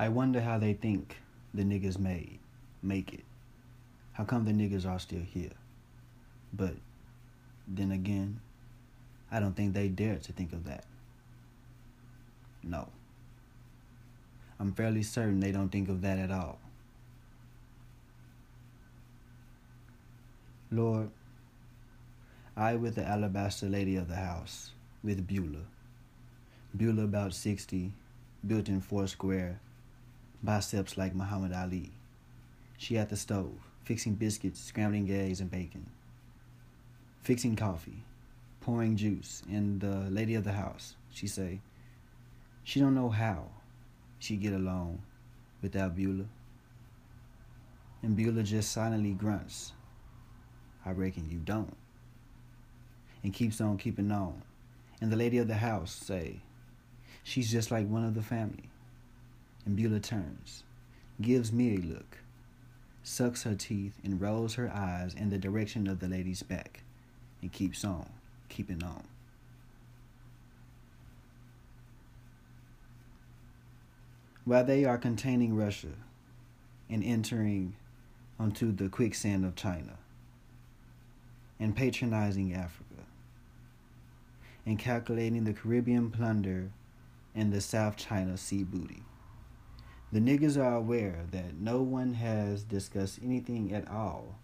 I wonder how they think the niggas made make it. How come the niggas are still here? But then again, I don't think they dare to think of that. No. I'm fairly certain they don't think of that at all. Lord, I with the alabaster lady of the house, with Beulah. Beulah about 60, built in four square, biceps like Muhammad Ali. She at the stove, fixing biscuits, scrambling eggs and bacon, fixing coffee, pouring juice, and the lady of the house, she say, she don't know how she get along without Beulah. And Beulah just silently grunts, I reckon you don't. And keeps on keeping on. And the lady of the house say, she's just like one of the family. And Beulah turns, gives me a look, sucks her teeth, and rolls her eyes in the direction of the lady's back, and keeps on, keeping on. While they are containing Russia and entering onto the quicksand of China and patronizing Africa and calculating the Caribbean plunder and the South China Sea booty. The niggas are aware that no one has discussed anything at all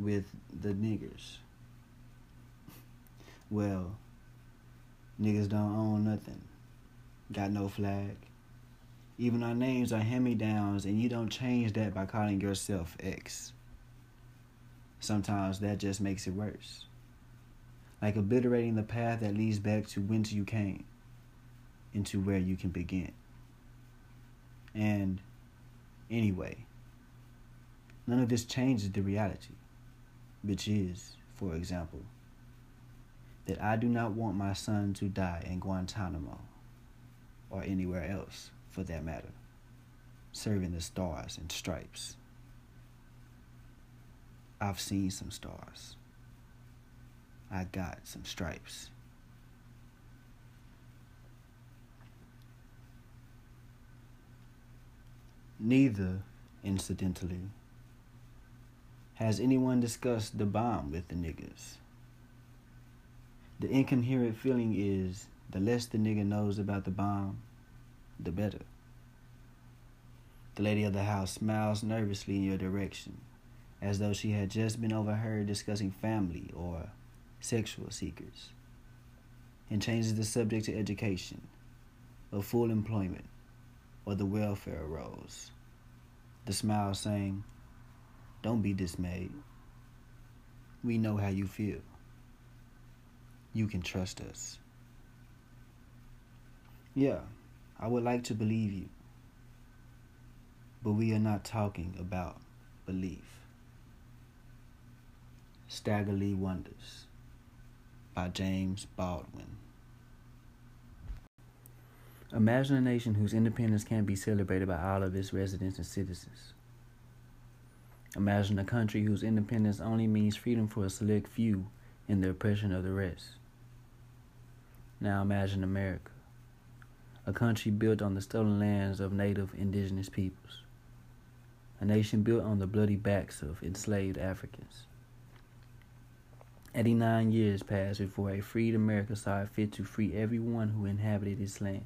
with the niggers. Well, niggas don't own nothing. Got no flag. Even our names are hand me downs, and you don't change that by calling yourself X. Sometimes that just makes it worse. Like obliterating the path that leads back to whence you came, into where you can begin. And anyway, none of this changes the reality, which is, for example, that I do not want my son to die in Guantanamo or anywhere else for that matter, serving the stars and stripes. I've seen some stars. I got some stripes. Neither, incidentally, has anyone discussed the bomb with the niggas. The incoherent feeling is the less the nigga knows about the bomb, the better. The lady of the house smiles nervously in your direction, as though she had just been overheard discussing family or sexual secrets, and changes the subject to education, of full employment, or the welfare rolls. The smile saying, Don't be dismayed. We know how you feel. You can trust us. Yeah, I would like to believe you. But we are not talking about belief. Staggerlee Wonders by James Baldwin. Imagine a nation whose independence can't be celebrated by all of its residents and citizens. Imagine a country whose independence only means freedom for a select few and the oppression of the rest. Now imagine America, a country built on the stolen lands of native indigenous peoples, a nation built on the bloody backs of enslaved Africans. 89 years passed before a freed America saw it fit to free everyone who inhabited its land.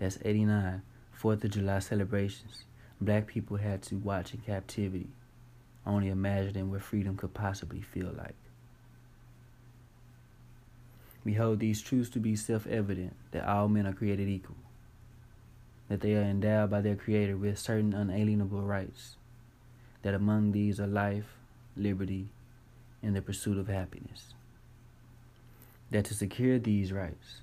That's 89 Fourth of July celebrations. Black people had to watch in captivity, only imagining what freedom could possibly feel like. We hold these truths to be self evident that all men are created equal, that they are endowed by their Creator with certain unalienable rights, that among these are life, liberty, and the pursuit of happiness. That to secure these rights,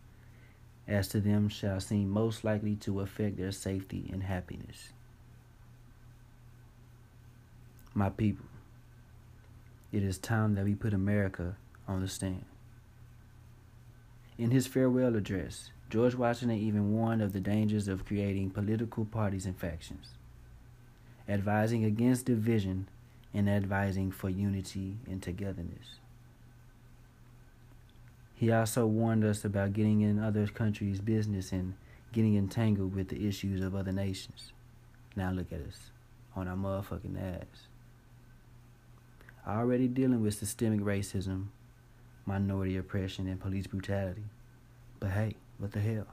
as to them shall seem most likely to affect their safety and happiness. My people, It is time that we put America on the stand. In his farewell address, George Washington even warned of the dangers of creating political parties and factions, advising against division and advising for unity and togetherness. He also warned us about getting in other countries' business and getting entangled with the issues of other nations. Now look at us on our motherfucking ass. Already dealing with systemic racism, minority oppression, and police brutality. But hey, what the hell?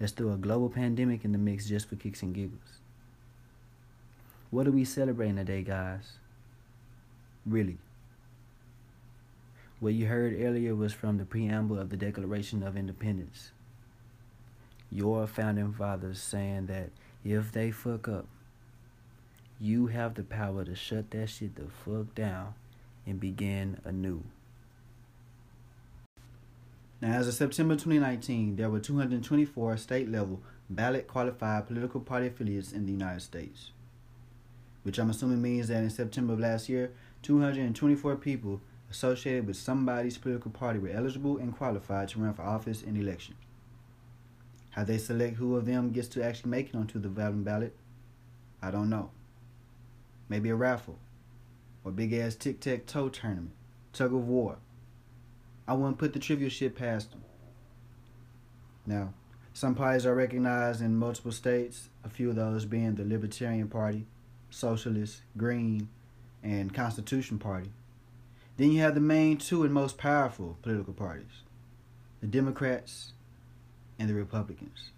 Let's throw a global pandemic in the mix just for kicks and giggles. What are we celebrating today, guys? Really? What you heard earlier was from the preamble of the Declaration of Independence. Your founding fathers saying that if they fuck up, you have the power to shut that shit the fuck down and begin anew. Now, as of September 2019, there were 224 state level ballot qualified political party affiliates in the United States which I'm assuming means that in September of last year, 224 people associated with somebody's political party were eligible and qualified to run for office in election. How they select who of them gets to actually make it onto the voting ballot, I don't know. Maybe a raffle, or big ass tic tac toe tournament, tug of war. I wouldn't put the trivial shit past them. Now, some parties are recognized in multiple states, a few of those being the Libertarian Party, Socialist, Green, and Constitution Party. Then you have the main two and most powerful political parties the Democrats and the Republicans,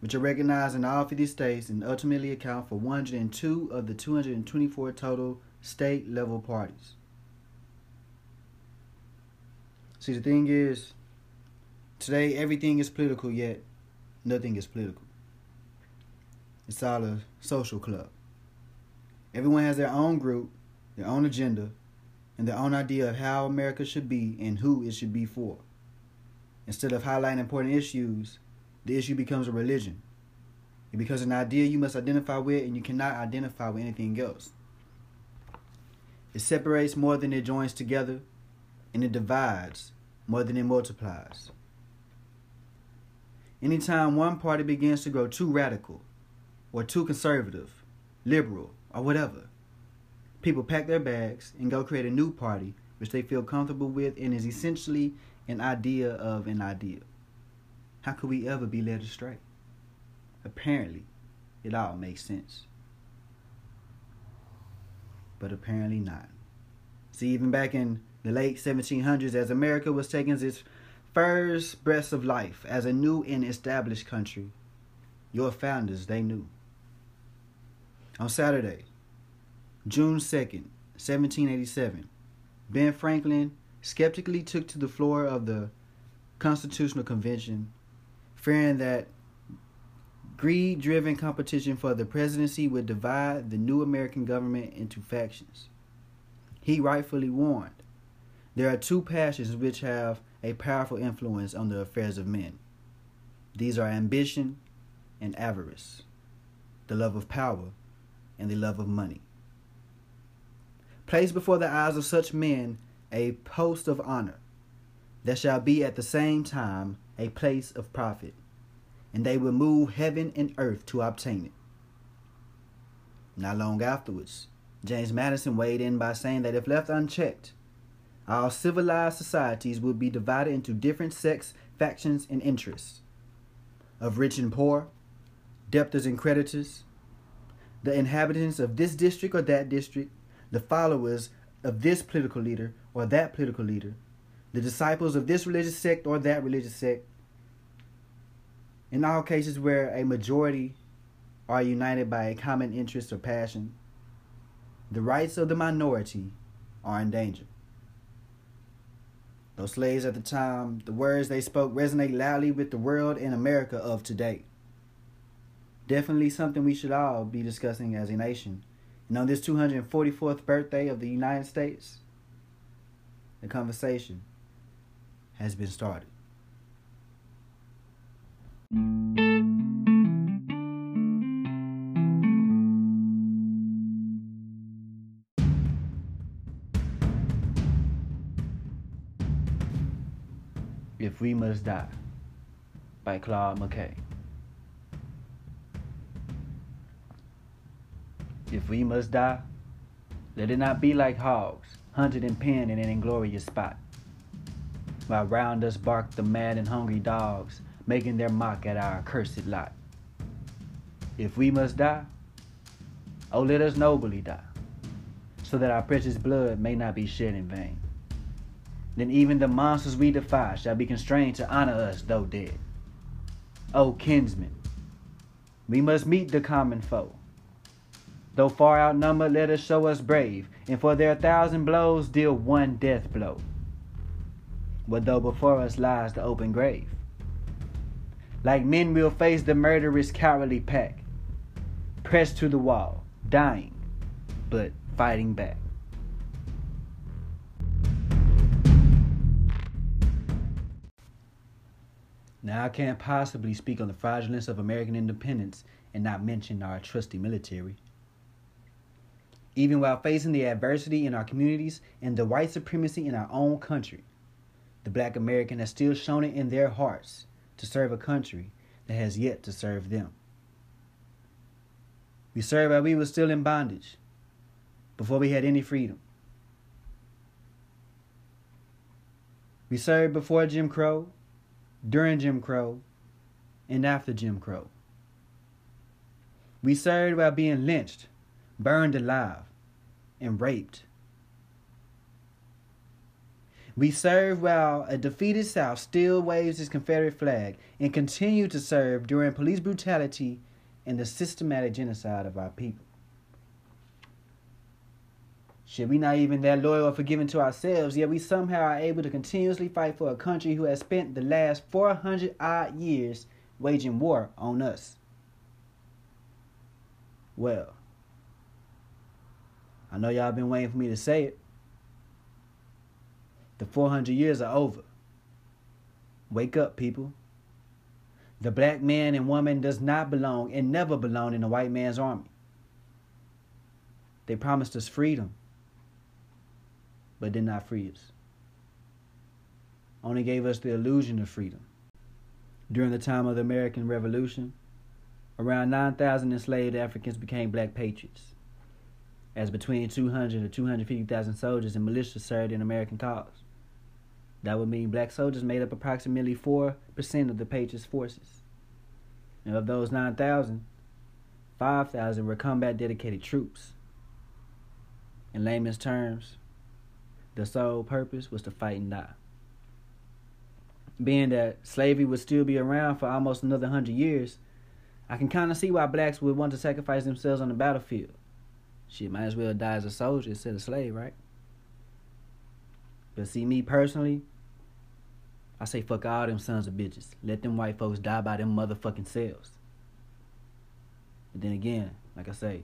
which are recognized in all 50 states and ultimately account for 102 of the 224 total state level parties. See, the thing is, today everything is political, yet nothing is political. It's all a social club. Everyone has their own group, their own agenda, and their own idea of how America should be and who it should be for. Instead of highlighting important issues, the issue becomes a religion. It becomes an idea you must identify with, and you cannot identify with anything else. It separates more than it joins together, and it divides more than it multiplies. Anytime one party begins to grow too radical, or too conservative, liberal, or whatever. People pack their bags and go create a new party which they feel comfortable with and is essentially an idea of an idea. How could we ever be led astray? Apparently, it all makes sense. But apparently not. See, even back in the late 1700s, as America was taking its first breaths of life as a new and established country, your founders, they knew. On Saturday, June 2nd, 1787, Ben Franklin skeptically took to the floor of the Constitutional Convention, fearing that greed driven competition for the presidency would divide the new American government into factions. He rightfully warned there are two passions which have a powerful influence on the affairs of men. These are ambition and avarice, the love of power and the love of money. Place before the eyes of such men a post of honor that shall be at the same time a place of profit, and they will move heaven and earth to obtain it. Not long afterwards, James Madison weighed in by saying that if left unchecked, our civilized societies would be divided into different sects, factions, and interests of rich and poor, debtors and creditors, the inhabitants of this district or that district, the followers of this political leader or that political leader, the disciples of this religious sect or that religious sect. In all cases where a majority are united by a common interest or passion, the rights of the minority are in danger. Those slaves at the time, the words they spoke resonate loudly with the world and America of today definitely something we should all be discussing as a nation. And on this 244th birthday of the United States, the conversation has been started. If We Must Die by Claude McKay. If we must die, let it not be like hogs, hunted and penned in an inglorious spot. While round us bark the mad and hungry dogs, making their mock at our accursed lot. If we must die, oh let us nobly die, so that our precious blood may not be shed in vain then even the monsters we defy shall be constrained to honor us, though dead. O kinsmen, we must meet the common foe. Though far outnumbered, let us show us brave, and for their thousand blows deal one death blow. But though before us lies the open grave, like men we'll face the murderous cowardly pack, pressed to the wall, dying, but fighting back. Now, I can't possibly speak on the fraudulence of American independence and not mention our trusty military. Even while facing the adversity in our communities and the white supremacy in our own country, the black American has still shown it in their hearts to serve a country that has yet to serve them. We served while we were still in bondage, before we had any freedom. We served before Jim Crow, during Jim Crow, and after Jim Crow. We served while being lynched, burned alive, and raped. We serve while a defeated South still waves its Confederate flag and continue to serve during police brutality and the systematic genocide of our people. Should we not even that loyal or forgiving to ourselves, yet we somehow are able to continuously fight for a country who has spent the last 400 odd years waging war on us? Well, I know y'all been waiting for me to say it. The 400 years are over. Wake up, people. The black man and woman does not belong and never belong in the white man's army. They promised us freedom but did not free us. Only gave us the illusion of freedom. During the time of the American Revolution, around 9,000 enslaved Africans became black patriots, as between 200 to 250,000 soldiers and militia served in American cause. That would mean black soldiers made up approximately 4% of the Patriots' forces. And of those 9,000, 5,000 were combat dedicated troops. In layman's terms, the sole purpose was to fight and die. Being that slavery would still be around for almost another hundred years, I can kind of see why blacks would want to sacrifice themselves on the battlefield. Shit, might as well die as a soldier instead of slave, right? But see, me personally, I say fuck all them sons of bitches. Let them white folks die by them motherfucking selves. But then again, like I say,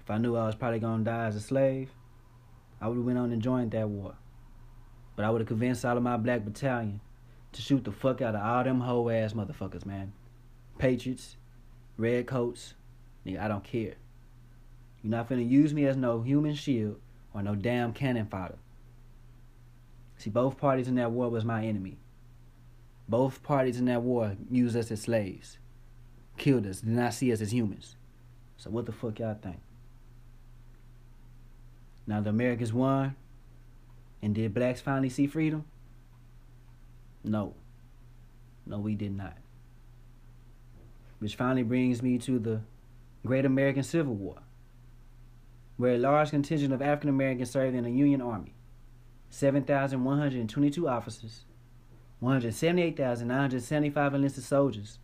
if I knew I was probably gonna die as a slave, I would have went on and joined that war. But I would have convinced all of my black battalion to shoot the fuck out of all them hoe ass motherfuckers, man. Patriots, redcoats, nigga, I don't care. You're not finna use me as no human shield or no damn cannon fodder. See, both parties in that war was my enemy. Both parties in that war used us as slaves, killed us, did not see us as humans. So what the fuck y'all think? Now the Americans won. And did blacks finally see freedom? No. No, we did not. Which finally brings me to the Great American Civil War, where a large contingent of African Americans served in the Union Army 7,122 officers, 178,975 enlisted soldiers,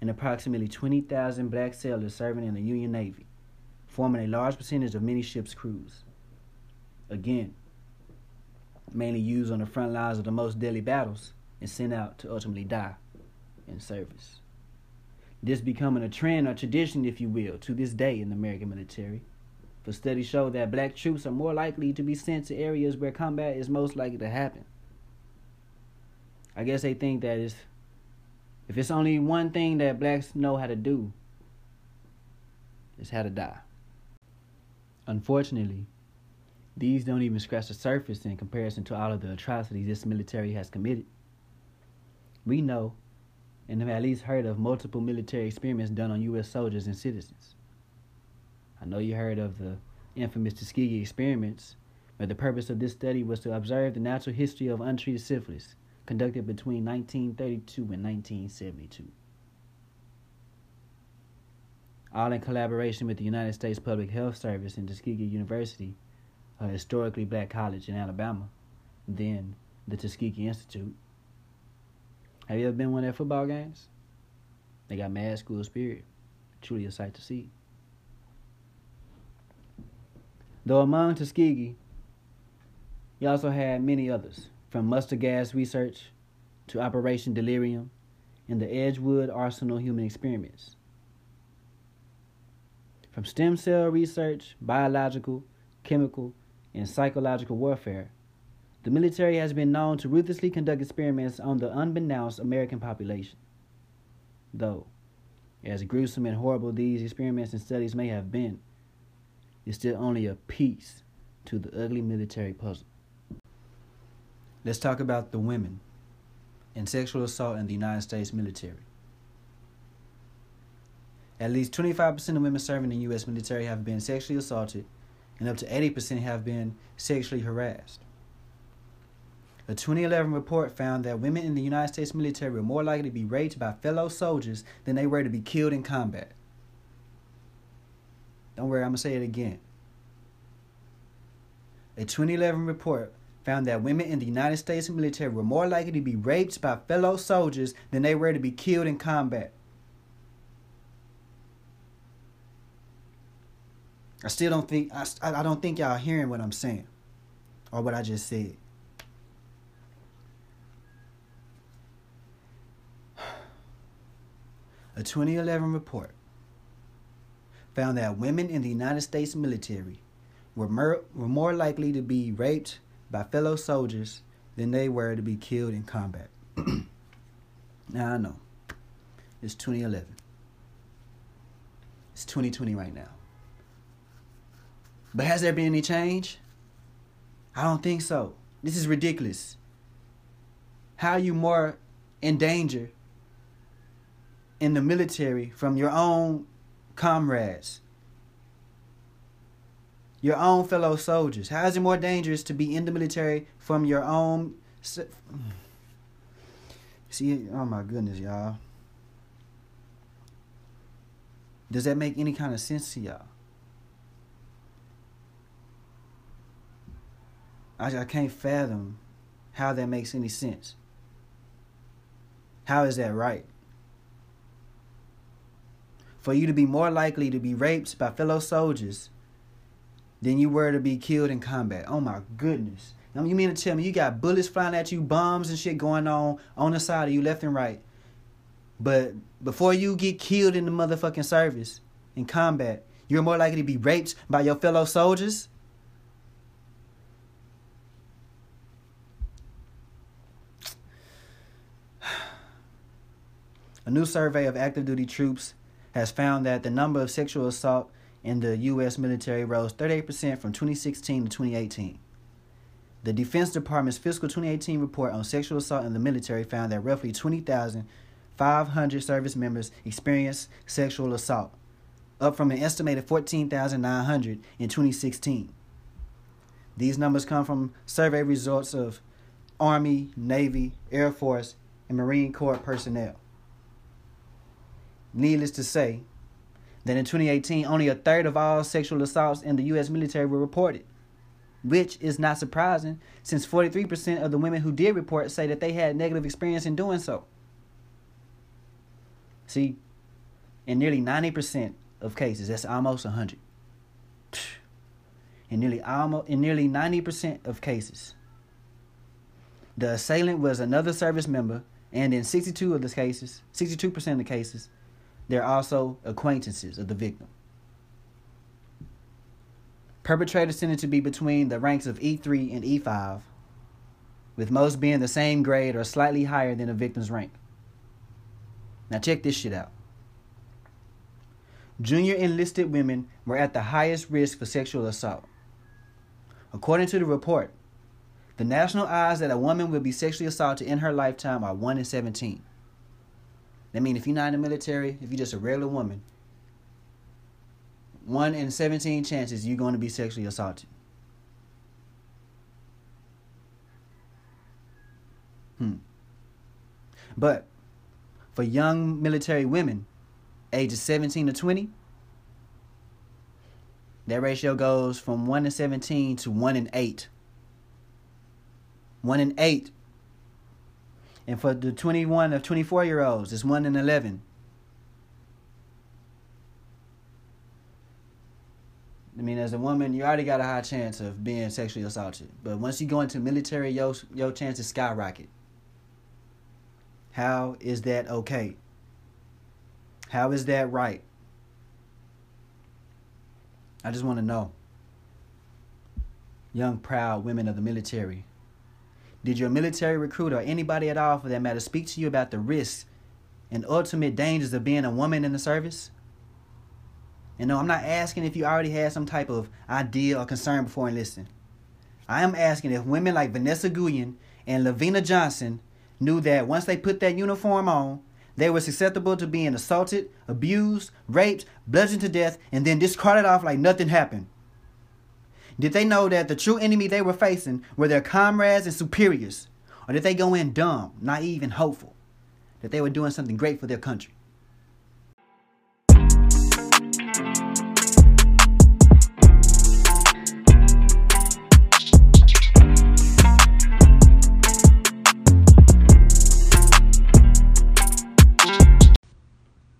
and approximately 20,000 black sailors serving in the Union Navy, forming a large percentage of many ships' crews. Again, mainly used on the front lines of the most deadly battles and sent out to ultimately die in service. This becoming a trend or tradition, if you will, to this day in the American military. For studies show that black troops are more likely to be sent to areas where combat is most likely to happen. I guess they think that is if it's only one thing that blacks know how to do, it's how to die. Unfortunately, these don't even scratch the surface in comparison to all of the atrocities this military has committed. We know and have at least heard of multiple military experiments done on U.S. soldiers and citizens. I know you heard of the infamous Tuskegee experiments, but the purpose of this study was to observe the natural history of untreated syphilis conducted between 1932 and 1972. All in collaboration with the United States Public Health Service and Tuskegee University, a historically black college in Alabama, then the Tuskegee Institute. Have you ever been one of their football games? They got mad school spirit. Truly a sight to see. Though among Tuskegee, you also had many others, from mustard gas research to Operation Delirium and the Edgewood Arsenal human experiments. From stem cell research, biological, chemical, and psychological warfare the military has been known to ruthlessly conduct experiments on the unbeknownst American population. Though, as gruesome and horrible these experiments and studies may have been, it's still only a piece to the ugly military puzzle. Let's talk about the women and sexual assault in the United States military. At least 25% of women serving in the U.S. military have been sexually assaulted, and up to 80% have been sexually harassed. A 2011 report found that women in the United States military were more likely to be raped by fellow soldiers than they were to be killed in combat. Don't worry, I'm going to say it again. A 2011 report found that women in the United States military were more likely to be raped by fellow soldiers than they were to be killed in combat. I still don't think I, I don't think y'all hearing what I'm saying or what I just said. A 2011 report found that women in the United States military were, mer- were more likely to be raped by fellow soldiers than they were to be killed in combat. now I know it's 2011. It's 2020 right now. But has there been any change? I don't think so. This is ridiculous. How are you more in danger in the military from your own comrades, your own fellow soldiers? How is it more dangerous to be in the military from your own? See, oh my goodness, y'all. Does that make any kind of sense to y'all? I, I can't fathom how that makes any sense. How is that right? For you to be more likely to be raped by fellow soldiers than you were to be killed in combat. Oh my goodness. Now, you mean to tell me you got bullets flying at you, bombs and shit going on on the side of you left and right. But before you get killed in the motherfucking service in combat, you're more likely to be raped by your fellow soldiers? A new survey of active duty troops has found that the number of sexual assault in the U.S. military rose 38% from 2016 to 2018. The Defense Department's fiscal 2018 report on sexual assault in the military found that roughly 20,500 service members experienced sexual assault, up from an estimated 14,900 in 2016. These numbers come from survey results of Army, Navy, Air Force, and Marine Corps personnel. Needless to say, that in 2018, only a third of all sexual assaults in the U.S. military were reported, which is not surprising since 43% of the women who did report say that they had negative experience in doing so. See, in nearly 90% of cases, that's almost 100. In nearly almost in nearly 90% of cases, the assailant was another service member, and in 62 of the cases, 62% of the cases, they're also acquaintances of the victim. Perpetrators tended to be between the ranks of E3 and E5, with most being the same grade or slightly higher than the victim's rank. Now, check this shit out. Junior enlisted women were at the highest risk for sexual assault. According to the report, The national odds that a woman will be sexually assaulted in her lifetime are 1 in 17. That means if you're not in the military, if you're just a regular woman, 1 in 17 chances you're going to be sexually assaulted. Hmm. But for young military women, ages 17 to 20, that ratio goes from 1 in 17 to 1 in 8. 1 in 8. And for the 21 of 24 year olds, it's 1 in 11. I mean, as a woman, you already got a high chance of being sexually assaulted. But once you go into military, your, your chances skyrocket. How is that okay? How is that right? I just want to know. Young, proud women of the military. Did your military recruiter or anybody at all for that matter speak to you about the risks and ultimate dangers of being a woman in the service? And no, I'm not asking if you already had some type of idea or concern before enlisting. I am asking if women like Vanessa Guillen and LaVena Johnson knew that once they put that uniform on, they were susceptible to being assaulted, abused, raped, bludgeoned to death, and then discarded off like nothing happened. Did they know that the true enemy they were facing were their comrades and superiors? Or did they go in dumb, naive, and hopeful that they were doing something great for their country?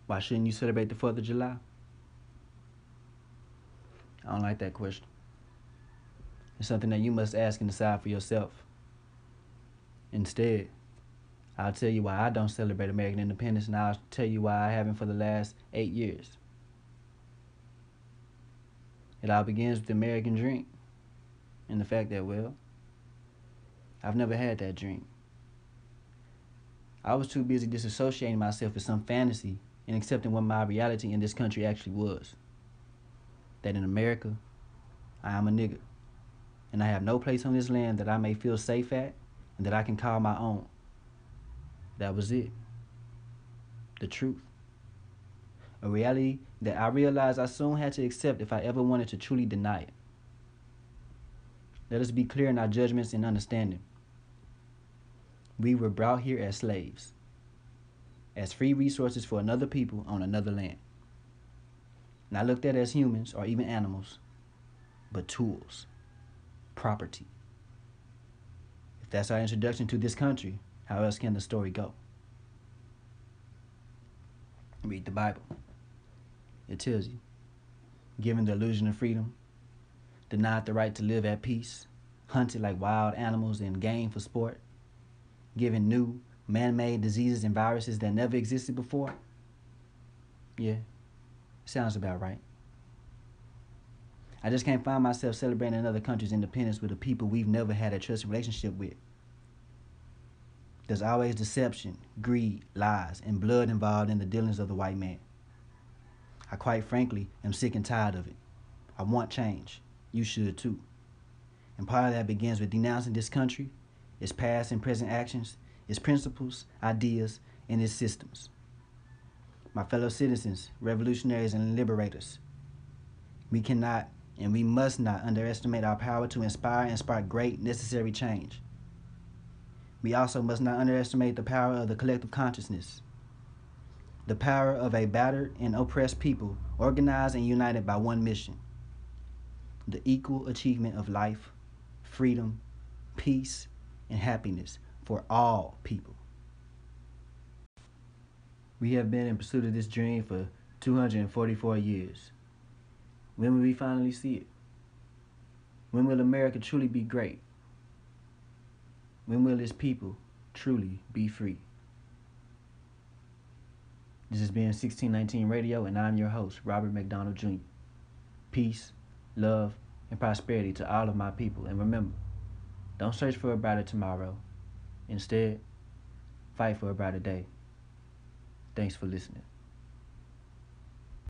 Why shouldn't you celebrate the 4th of July? I don't like that question. It's something that you must ask and decide for yourself. Instead, I'll tell you why I don't celebrate American independence, and I'll tell you why I haven't for the last eight years. It all begins with the American dream and the fact that, well, I've never had that dream. I was too busy disassociating myself with some fantasy and accepting what my reality in this country actually was. That in America, I am a nigger, and I have no place on this land that I may feel safe at and that I can call my own. That was it. The truth. A reality that I realized I soon had to accept if I ever wanted to truly deny it. Let us be clear in our judgments and understanding. We were brought here as slaves as free resources for another people on another land. Not looked at as humans or even animals, but tools, property. If that's our introduction to this country, how else can the story go? Read the Bible. It tells you, given the illusion of freedom, denied the right to live at peace, hunted like wild animals and game for sport, given new man made diseases and viruses that never existed before? Yeah, sounds about right. I just can't find myself celebrating another country's independence with a people we've never had a trusted relationship with. There's always deception, greed, lies, and blood involved in the dealings of the white man. I quite frankly am sick and tired of it. I want change. You should too. And part of that begins with denouncing this country, its past and present actions, its principles, ideas, and its systems. My fellow citizens, revolutionaries, and liberators, we cannot and we must not underestimate our power to inspire and spark great necessary change. We also must not underestimate the power of the collective consciousness, the power of a battered and oppressed people organized and united by one mission the equal achievement of life, freedom, peace, and happiness for all people. We have been in pursuit of this dream for 244 years. When will we finally see it? When will America truly be great? When will its people truly be free? This has been 1619 Radio, and I'm your host, Robert McDonald Jr. Peace, love, and prosperity to all of my people. And remember, don't search for a brighter tomorrow. Instead, fight for a brighter day. Thanks for listening.